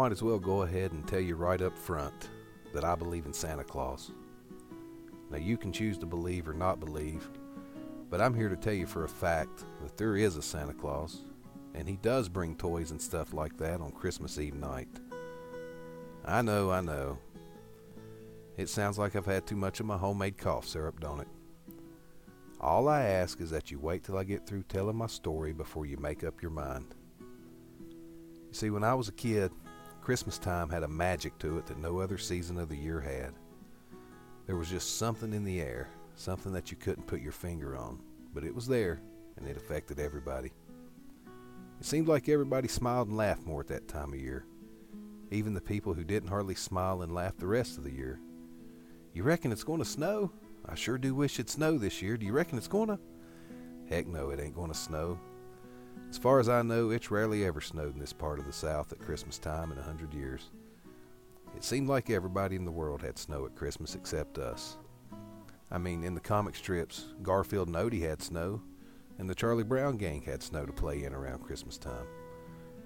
Might as well go ahead and tell you right up front that I believe in Santa Claus. Now, you can choose to believe or not believe, but I'm here to tell you for a fact that there is a Santa Claus, and he does bring toys and stuff like that on Christmas Eve night. I know, I know. It sounds like I've had too much of my homemade cough syrup, don't it? All I ask is that you wait till I get through telling my story before you make up your mind. You see, when I was a kid, Christmas time had a magic to it that no other season of the year had. There was just something in the air, something that you couldn't put your finger on, but it was there, and it affected everybody. It seemed like everybody smiled and laughed more at that time of year, even the people who didn't hardly smile and laugh the rest of the year. You reckon it's going to snow? I sure do wish it'd snow this year. Do you reckon it's going to? Heck no, it ain't going to snow. As far as I know, it's rarely ever snowed in this part of the South at Christmas time in a hundred years. It seemed like everybody in the world had snow at Christmas except us. I mean, in the comic strips, Garfield and Odie had snow, and the Charlie Brown gang had snow to play in around Christmas time.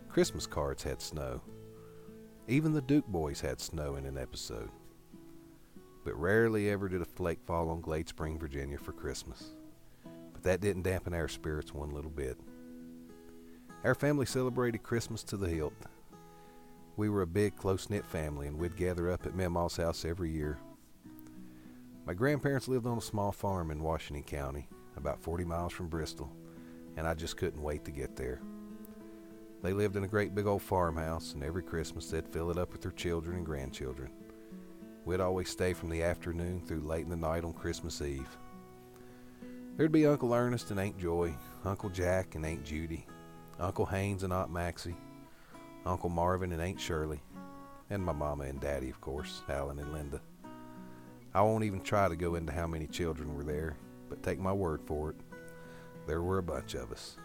Christmas cards had snow. Even the Duke boys had snow in an episode but rarely ever did a flake fall on Glade Spring, Virginia for Christmas. But that didn't dampen our spirits one little bit. Our family celebrated Christmas to the hilt. We were a big, close knit family, and we'd gather up at Memaw's house every year. My grandparents lived on a small farm in Washington County, about 40 miles from Bristol, and I just couldn't wait to get there. They lived in a great big old farmhouse, and every Christmas they'd fill it up with their children and grandchildren. We'd always stay from the afternoon through late in the night on Christmas Eve. There'd be Uncle Ernest and Aunt Joy, Uncle Jack and Aunt Judy, Uncle Haynes and Aunt Maxie, Uncle Marvin and Aunt Shirley, and my mama and daddy, of course, Alan and Linda. I won't even try to go into how many children were there, but take my word for it, there were a bunch of us.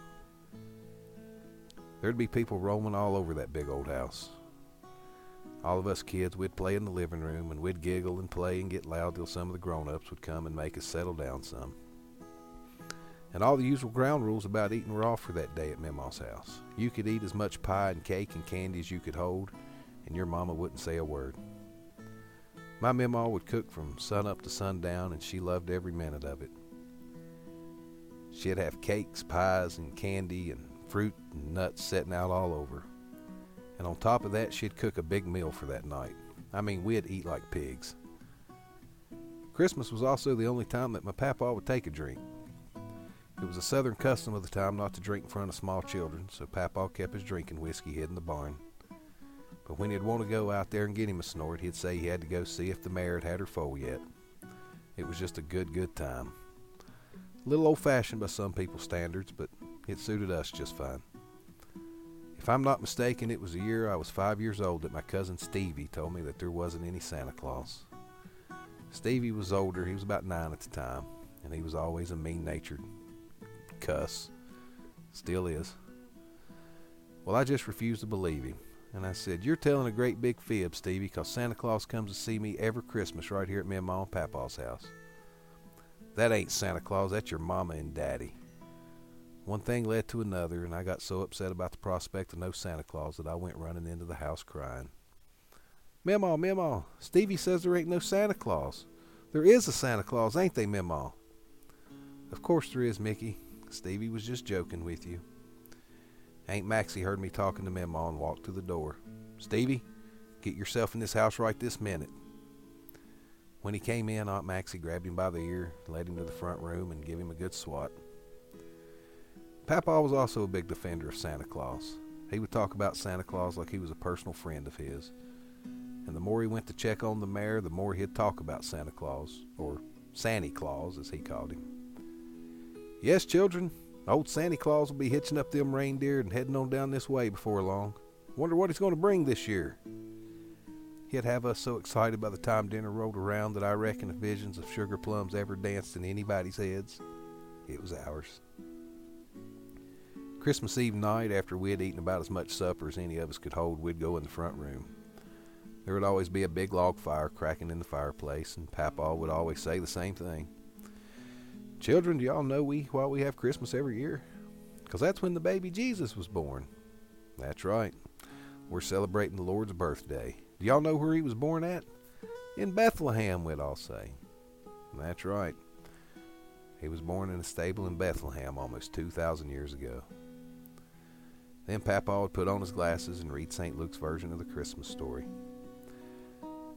There'd be people roaming all over that big old house, all of us kids, we'd play in the living room and we'd giggle and play and get loud till some of the grown ups would come and make us settle down some. And all the usual ground rules about eating were off for that day at Memaw's house. You could eat as much pie and cake and candy as you could hold, and your mama wouldn't say a word. My Memaw would cook from sun up to sundown, and she loved every minute of it. She'd have cakes, pies, and candy, and fruit and nuts setting out all over. And on top of that, she'd cook a big meal for that night. I mean, we'd eat like pigs. Christmas was also the only time that my papa would take a drink. It was a southern custom of the time not to drink in front of small children, so Papaw kept his drinking whiskey hid in the barn. But when he'd want to go out there and get him a snort, he'd say he had to go see if the mare had had her foal yet. It was just a good, good time. A little old fashioned by some people's standards, but it suited us just fine. If I'm not mistaken, it was the year I was five years old that my cousin Stevie told me that there wasn't any Santa Claus. Stevie was older, he was about nine at the time, and he was always a mean natured cuss. Still is. Well, I just refused to believe him. And I said, You're telling a great big fib, Stevie, because Santa Claus comes to see me every Christmas right here at me and Mom and Papa's house. That ain't Santa Claus, that's your mama and daddy. One thing led to another, and I got so upset about the prospect of no Santa Claus that I went running into the house crying. Memaw, Memaw, Stevie says there ain't no Santa Claus. There is a Santa Claus, ain't they, Memaw? Of course there is, Mickey. Stevie was just joking with you. Aunt Maxie heard me talking to Memaw and walked to the door. Stevie, get yourself in this house right this minute. When he came in, Aunt Maxie grabbed him by the ear, led him to the front room, and gave him a good swat. Papa was also a big defender of Santa Claus. He would talk about Santa Claus like he was a personal friend of his. And the more he went to check on the mare, the more he'd talk about Santa Claus, or Santy Claus as he called him. Yes, children, old Santa Claus will be hitching up them reindeer and heading on down this way before long. Wonder what he's going to bring this year. He'd have us so excited by the time dinner rolled around that I reckon if visions of sugar plums ever danced in anybody's heads, it was ours. Christmas Eve night, after we had eaten about as much supper as any of us could hold, we'd go in the front room. There would always be a big log fire cracking in the fireplace, and Papa would always say the same thing. Children, do y'all know we why we have Christmas every year? 'Cause that's when the baby Jesus was born. That's right. we're celebrating the Lord's birthday. Do y'all know where he was born at? In Bethlehem, we'd all say. That's right. He was born in a stable in Bethlehem almost 2,000 years ago. Then Papa would put on his glasses and read St. Luke's version of the Christmas story.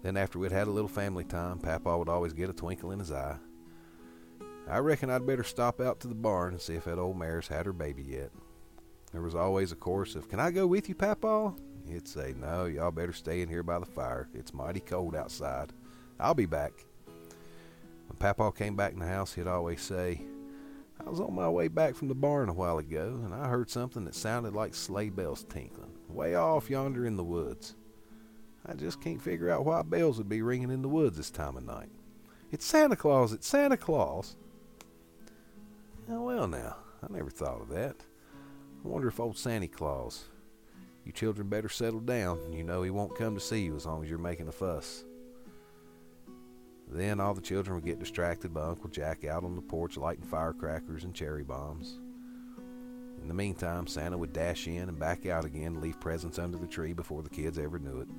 Then, after we'd had a little family time, Papa would always get a twinkle in his eye. I reckon I'd better stop out to the barn and see if that old mare's had her baby yet. There was always a chorus of, Can I go with you, Papaw? He'd say, No, y'all better stay in here by the fire. It's mighty cold outside. I'll be back. When Papaw came back in the house, he'd always say, I was on my way back from the barn a while ago, and I heard something that sounded like sleigh bells tinkling, way off yonder in the woods. I just can't figure out why bells would be ringing in the woods this time of night. It's Santa Claus! It's Santa Claus! Oh, well, now, I never thought of that. I wonder if old Santa Claus. You children better settle down. You know he won't come to see you as long as you're making a fuss. Then all the children would get distracted by Uncle Jack out on the porch lighting firecrackers and cherry bombs. In the meantime, Santa would dash in and back out again and leave presents under the tree before the kids ever knew it.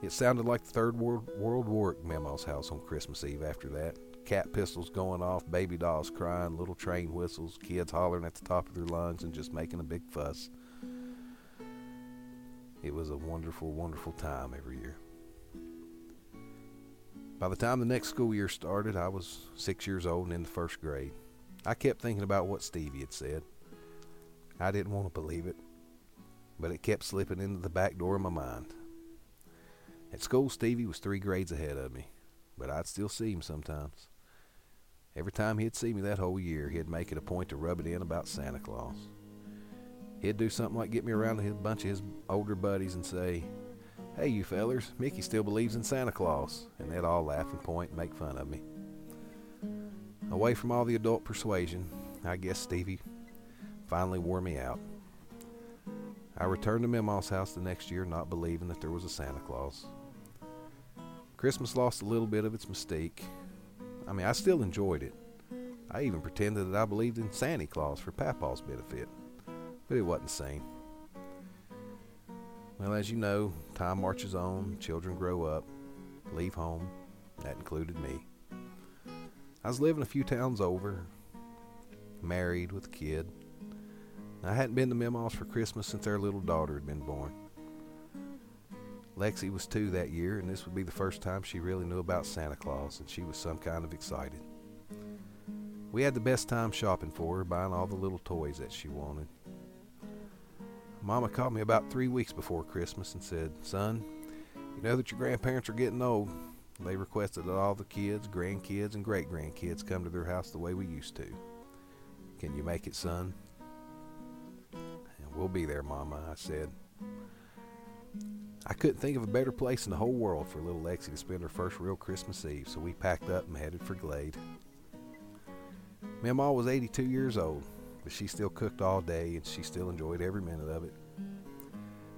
It sounded like the Third World, World War at Mama's house on Christmas Eve after that. Cap pistols going off, baby dolls crying, little train whistles, kids hollering at the top of their lungs and just making a big fuss. It was a wonderful, wonderful time every year. By the time the next school year started, I was six years old and in the first grade. I kept thinking about what Stevie had said. I didn't want to believe it, but it kept slipping into the back door of my mind. At school, Stevie was three grades ahead of me, but I'd still see him sometimes. Every time he'd see me that whole year, he'd make it a point to rub it in about Santa Claus. He'd do something like get me around to a bunch of his older buddies and say, Hey, you fellers, Mickey still believes in Santa Claus. And they'd all laugh and point and make fun of me. Away from all the adult persuasion, I guess Stevie finally wore me out. I returned to Mimaw's house the next year not believing that there was a Santa Claus. Christmas lost a little bit of its mystique. I mean, I still enjoyed it. I even pretended that I believed in Santa Claus for Papa's benefit, but it wasn't same. Well, as you know, time marches on, children grow up, leave home. That included me. I was living a few towns over, married with a kid. I hadn't been to Mimaw's for Christmas since our little daughter had been born. Lexi was two that year, and this would be the first time she really knew about Santa Claus, and she was some kind of excited. We had the best time shopping for her, buying all the little toys that she wanted. Mama called me about three weeks before Christmas and said, Son, you know that your grandparents are getting old. They requested that all the kids, grandkids, and great grandkids come to their house the way we used to. Can you make it, son? And we'll be there, Mama, I said. I couldn't think of a better place in the whole world for little Lexi to spend her first real Christmas Eve, so we packed up and headed for Glade. Mama was 82 years old, but she still cooked all day and she still enjoyed every minute of it.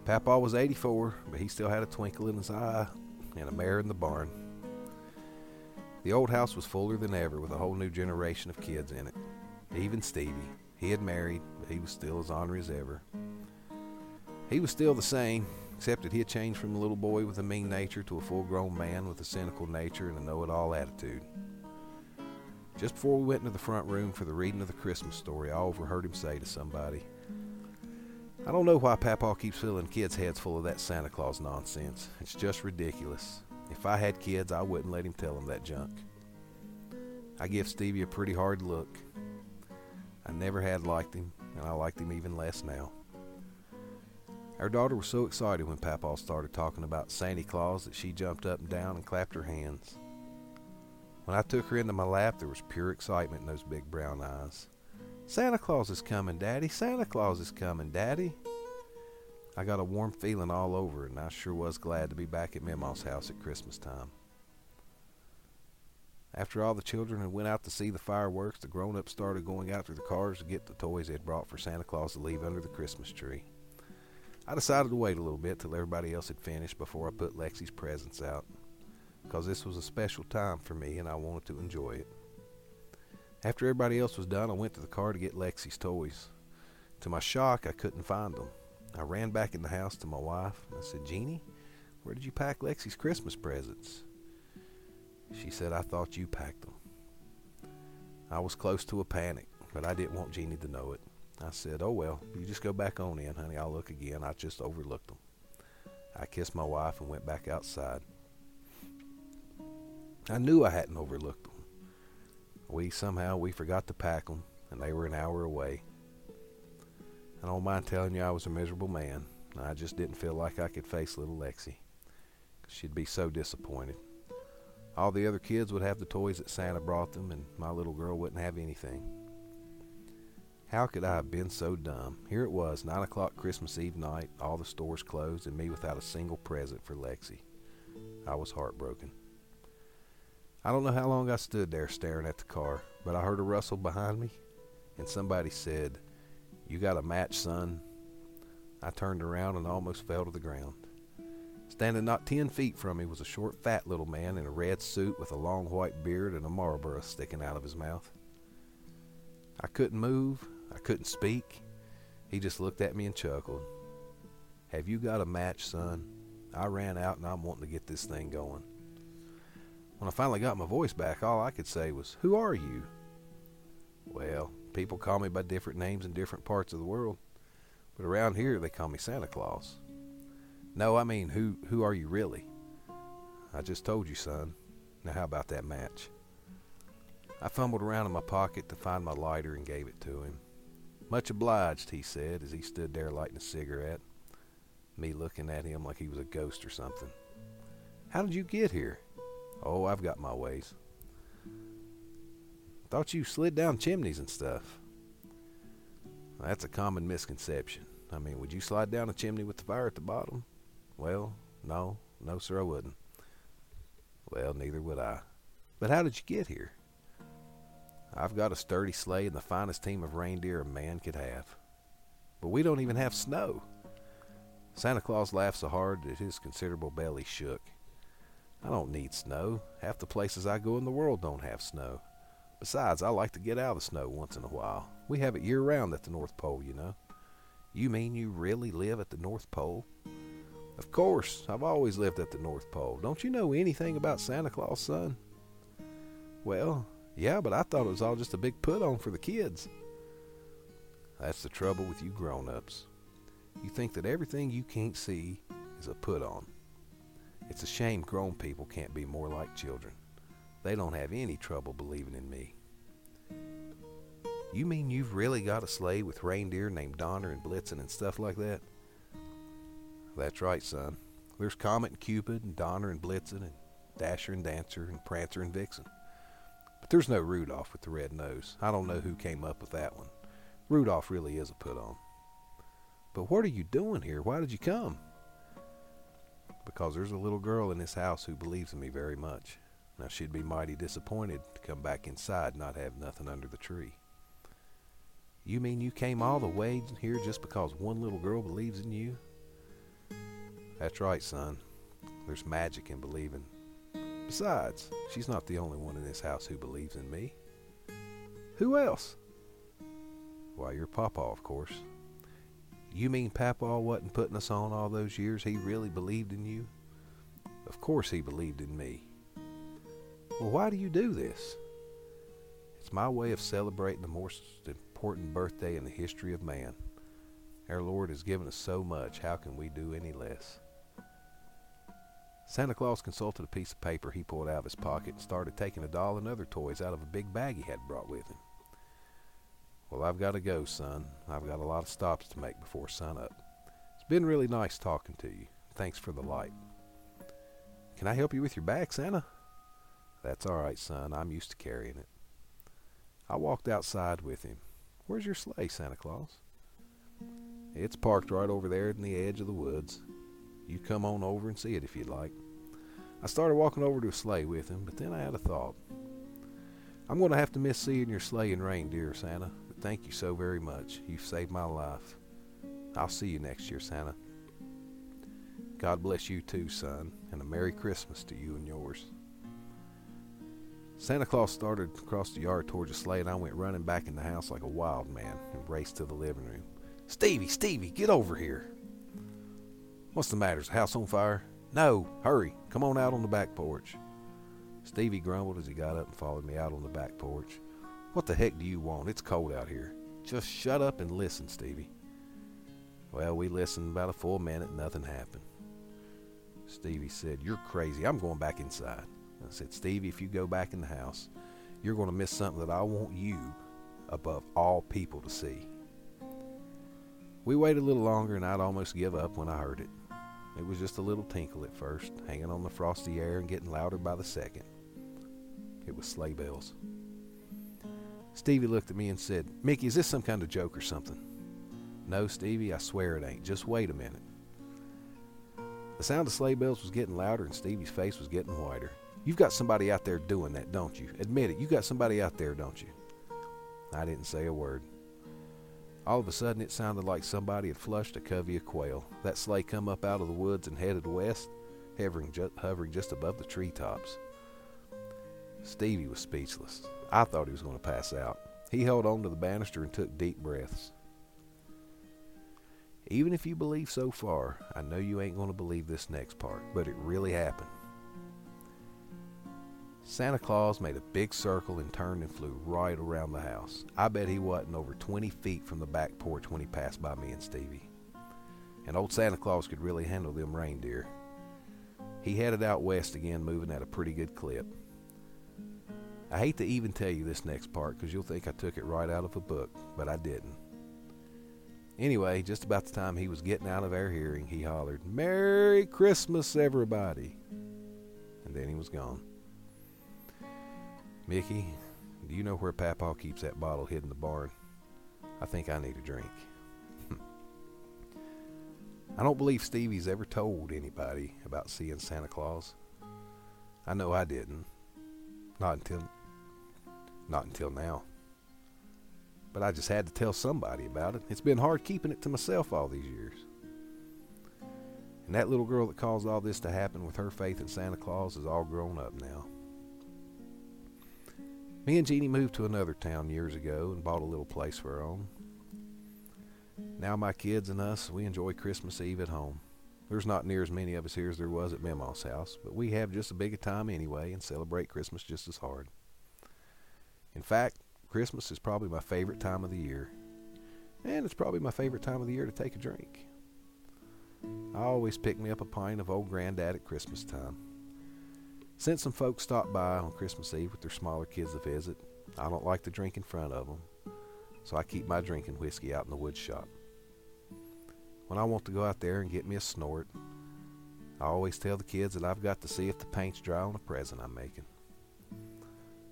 Papa was 84, but he still had a twinkle in his eye and a mare in the barn. The old house was fuller than ever with a whole new generation of kids in it. Even Stevie. He had married, but he was still as ornery as ever. He was still the same, except that he had changed from a little boy with a mean nature to a full grown man with a cynical nature and a know it all attitude. Just before we went into the front room for the reading of the Christmas story, I overheard him say to somebody, I don't know why Papa keeps filling kids' heads full of that Santa Claus nonsense. It's just ridiculous. If I had kids, I wouldn't let him tell them that junk. I give Stevie a pretty hard look. I never had liked him, and I liked him even less now. Our daughter was so excited when Papa started talking about Santa Claus that she jumped up and down and clapped her hands. When I took her into my lap, there was pure excitement in those big brown eyes. Santa Claus is coming, Daddy. Santa Claus is coming, Daddy. I got a warm feeling all over, and I sure was glad to be back at Mimaw's house at Christmas time. After all the children had went out to see the fireworks, the grown-ups started going out to the cars to get the toys they had brought for Santa Claus to leave under the Christmas tree. I decided to wait a little bit till everybody else had finished before I put Lexi's presents out because this was a special time for me and I wanted to enjoy it. After everybody else was done, I went to the car to get Lexi's toys. To my shock, I couldn't find them. I ran back in the house to my wife and I said, Jeannie, where did you pack Lexi's Christmas presents? She said, I thought you packed them. I was close to a panic, but I didn't want Jeannie to know it. I said, Oh well, you just go back on in, honey. I'll look again. I just overlooked them. I kissed my wife and went back outside. I knew I hadn't overlooked them. We somehow we forgot to pack them, and they were an hour away. I don't mind telling you I was a miserable man. I just didn't feel like I could face little Lexi. She'd be so disappointed. All the other kids would have the toys that Santa brought them, and my little girl wouldn't have anything. How could I have been so dumb? Here it was, 9 o'clock Christmas Eve night, all the stores closed, and me without a single present for Lexi. I was heartbroken. I don't know how long I stood there staring at the car, but I heard a rustle behind me, and somebody said, You got a match, son? I turned around and almost fell to the ground. Standing not ten feet from me was a short, fat little man in a red suit with a long white beard and a Marlboro sticking out of his mouth. I couldn't move, I couldn't speak. He just looked at me and chuckled. Have you got a match, son? I ran out and I'm wanting to get this thing going. When I finally got my voice back, all I could say was, Who are you? Well, people call me by different names in different parts of the world, but around here they call me Santa Claus. No, I mean, who, who are you really? I just told you, son. Now, how about that match? I fumbled around in my pocket to find my lighter and gave it to him. Much obliged, he said as he stood there lighting a cigarette, me looking at him like he was a ghost or something. How did you get here? Oh, I've got my ways. Thought you slid down chimneys and stuff. That's a common misconception. I mean, would you slide down a chimney with the fire at the bottom? Well, no, no, sir, I wouldn't. Well, neither would I. But how did you get here? I've got a sturdy sleigh and the finest team of reindeer a man could have. But we don't even have snow. Santa Claus laughed so hard that his considerable belly shook. I don't need snow. Half the places I go in the world don't have snow. Besides, I like to get out of the snow once in a while. We have it year round at the North Pole, you know. You mean you really live at the North Pole? Of course, I've always lived at the North Pole. Don't you know anything about Santa Claus, son? Well, yeah, but I thought it was all just a big put on for the kids. That's the trouble with you grown ups. You think that everything you can't see is a put on. It's a shame grown people can't be more like children. They don't have any trouble believing in me. You mean you've really got a sleigh with reindeer named Donner and Blitzen and stuff like that? That's right, son. There's Comet and Cupid and Donner and Blitzen and Dasher and Dancer and Prancer and Vixen. There's no Rudolph with the red nose. I don't know who came up with that one. Rudolph really is a put on. But what are you doing here? Why did you come? Because there's a little girl in this house who believes in me very much. Now she'd be mighty disappointed to come back inside and not have nothing under the tree. You mean you came all the way here just because one little girl believes in you? That's right, son. There's magic in believing. Besides, she's not the only one in this house who believes in me. Who else? Why, your papa, of course. You mean Papa wasn't putting us on all those years? He really believed in you? Of course he believed in me. Well, why do you do this? It's my way of celebrating the most important birthday in the history of man. Our Lord has given us so much. How can we do any less? Santa Claus consulted a piece of paper he pulled out of his pocket and started taking a doll and other toys out of a big bag he had brought with him. Well, I've got to go, son. I've got a lot of stops to make before sunup. It's been really nice talking to you. Thanks for the light. Can I help you with your bag, Santa? That's all right, son. I'm used to carrying it. I walked outside with him. Where's your sleigh, Santa Claus? It's parked right over there in the edge of the woods. You come on over and see it if you'd like. I started walking over to a sleigh with him, but then I had a thought. I'm going to have to miss seeing your sleigh and reindeer, Santa, but thank you so very much. You've saved my life. I'll see you next year, Santa. God bless you too, son, and a Merry Christmas to you and yours. Santa Claus started across the yard towards the sleigh, and I went running back in the house like a wild man and raced to the living room. Stevie, Stevie, get over here. What's the matter? Is the house on fire? No, hurry. Come on out on the back porch. Stevie grumbled as he got up and followed me out on the back porch. What the heck do you want? It's cold out here. Just shut up and listen, Stevie. Well, we listened about a full minute, nothing happened. Stevie said, You're crazy. I'm going back inside. I said, Stevie, if you go back in the house, you're going to miss something that I want you, above all people, to see. We waited a little longer, and I'd almost give up when I heard it. It was just a little tinkle at first, hanging on the frosty air and getting louder by the second. It was sleigh bells. Stevie looked at me and said, Mickey, is this some kind of joke or something? No, Stevie, I swear it ain't. Just wait a minute. The sound of sleigh bells was getting louder and Stevie's face was getting whiter. You've got somebody out there doing that, don't you? Admit it. You got somebody out there, don't you? I didn't say a word. All of a sudden, it sounded like somebody had flushed a covey of quail. That sleigh come up out of the woods and headed west, hovering, ju- hovering just above the treetops. Stevie was speechless. I thought he was going to pass out. He held on to the banister and took deep breaths. Even if you believe so far, I know you ain't going to believe this next part, but it really happened. Santa Claus made a big circle and turned and flew right around the house. I bet he wasn't over 20 feet from the back porch when he passed by me and Stevie. And old Santa Claus could really handle them reindeer. He headed out west again, moving at a pretty good clip. I hate to even tell you this next part because you'll think I took it right out of a book, but I didn't. Anyway, just about the time he was getting out of our hearing, he hollered, Merry Christmas, everybody! And then he was gone. Mickey, do you know where Papaw keeps that bottle hid in the barn? I think I need a drink. I don't believe Stevie's ever told anybody about seeing Santa Claus. I know I didn't. Not until not until now. But I just had to tell somebody about it. It's been hard keeping it to myself all these years. And that little girl that caused all this to happen with her faith in Santa Claus is all grown up now. Me and Jeannie moved to another town years ago and bought a little place for our own. Now my kids and us, we enjoy Christmas Eve at home. There's not near as many of us here as there was at Mimaw's house, but we have just as big a time anyway and celebrate Christmas just as hard. In fact, Christmas is probably my favorite time of the year. And it's probably my favorite time of the year to take a drink. I always pick me up a pint of Old Grand-Dad at Christmas time. Since some folks stop by on Christmas Eve with their smaller kids to visit, I don't like to drink in front of them, so I keep my drinking whiskey out in the wood shop. When I want to go out there and get me a snort, I always tell the kids that I've got to see if the paint's dry on a present I'm making.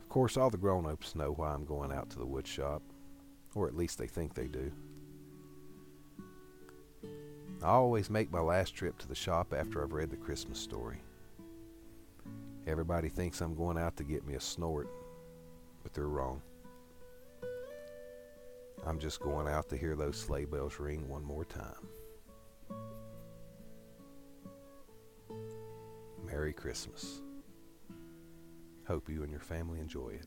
Of course, all the grown ups know why I'm going out to the wood shop, or at least they think they do. I always make my last trip to the shop after I've read the Christmas story. Everybody thinks I'm going out to get me a snort, but they're wrong. I'm just going out to hear those sleigh bells ring one more time. Merry Christmas. Hope you and your family enjoy it.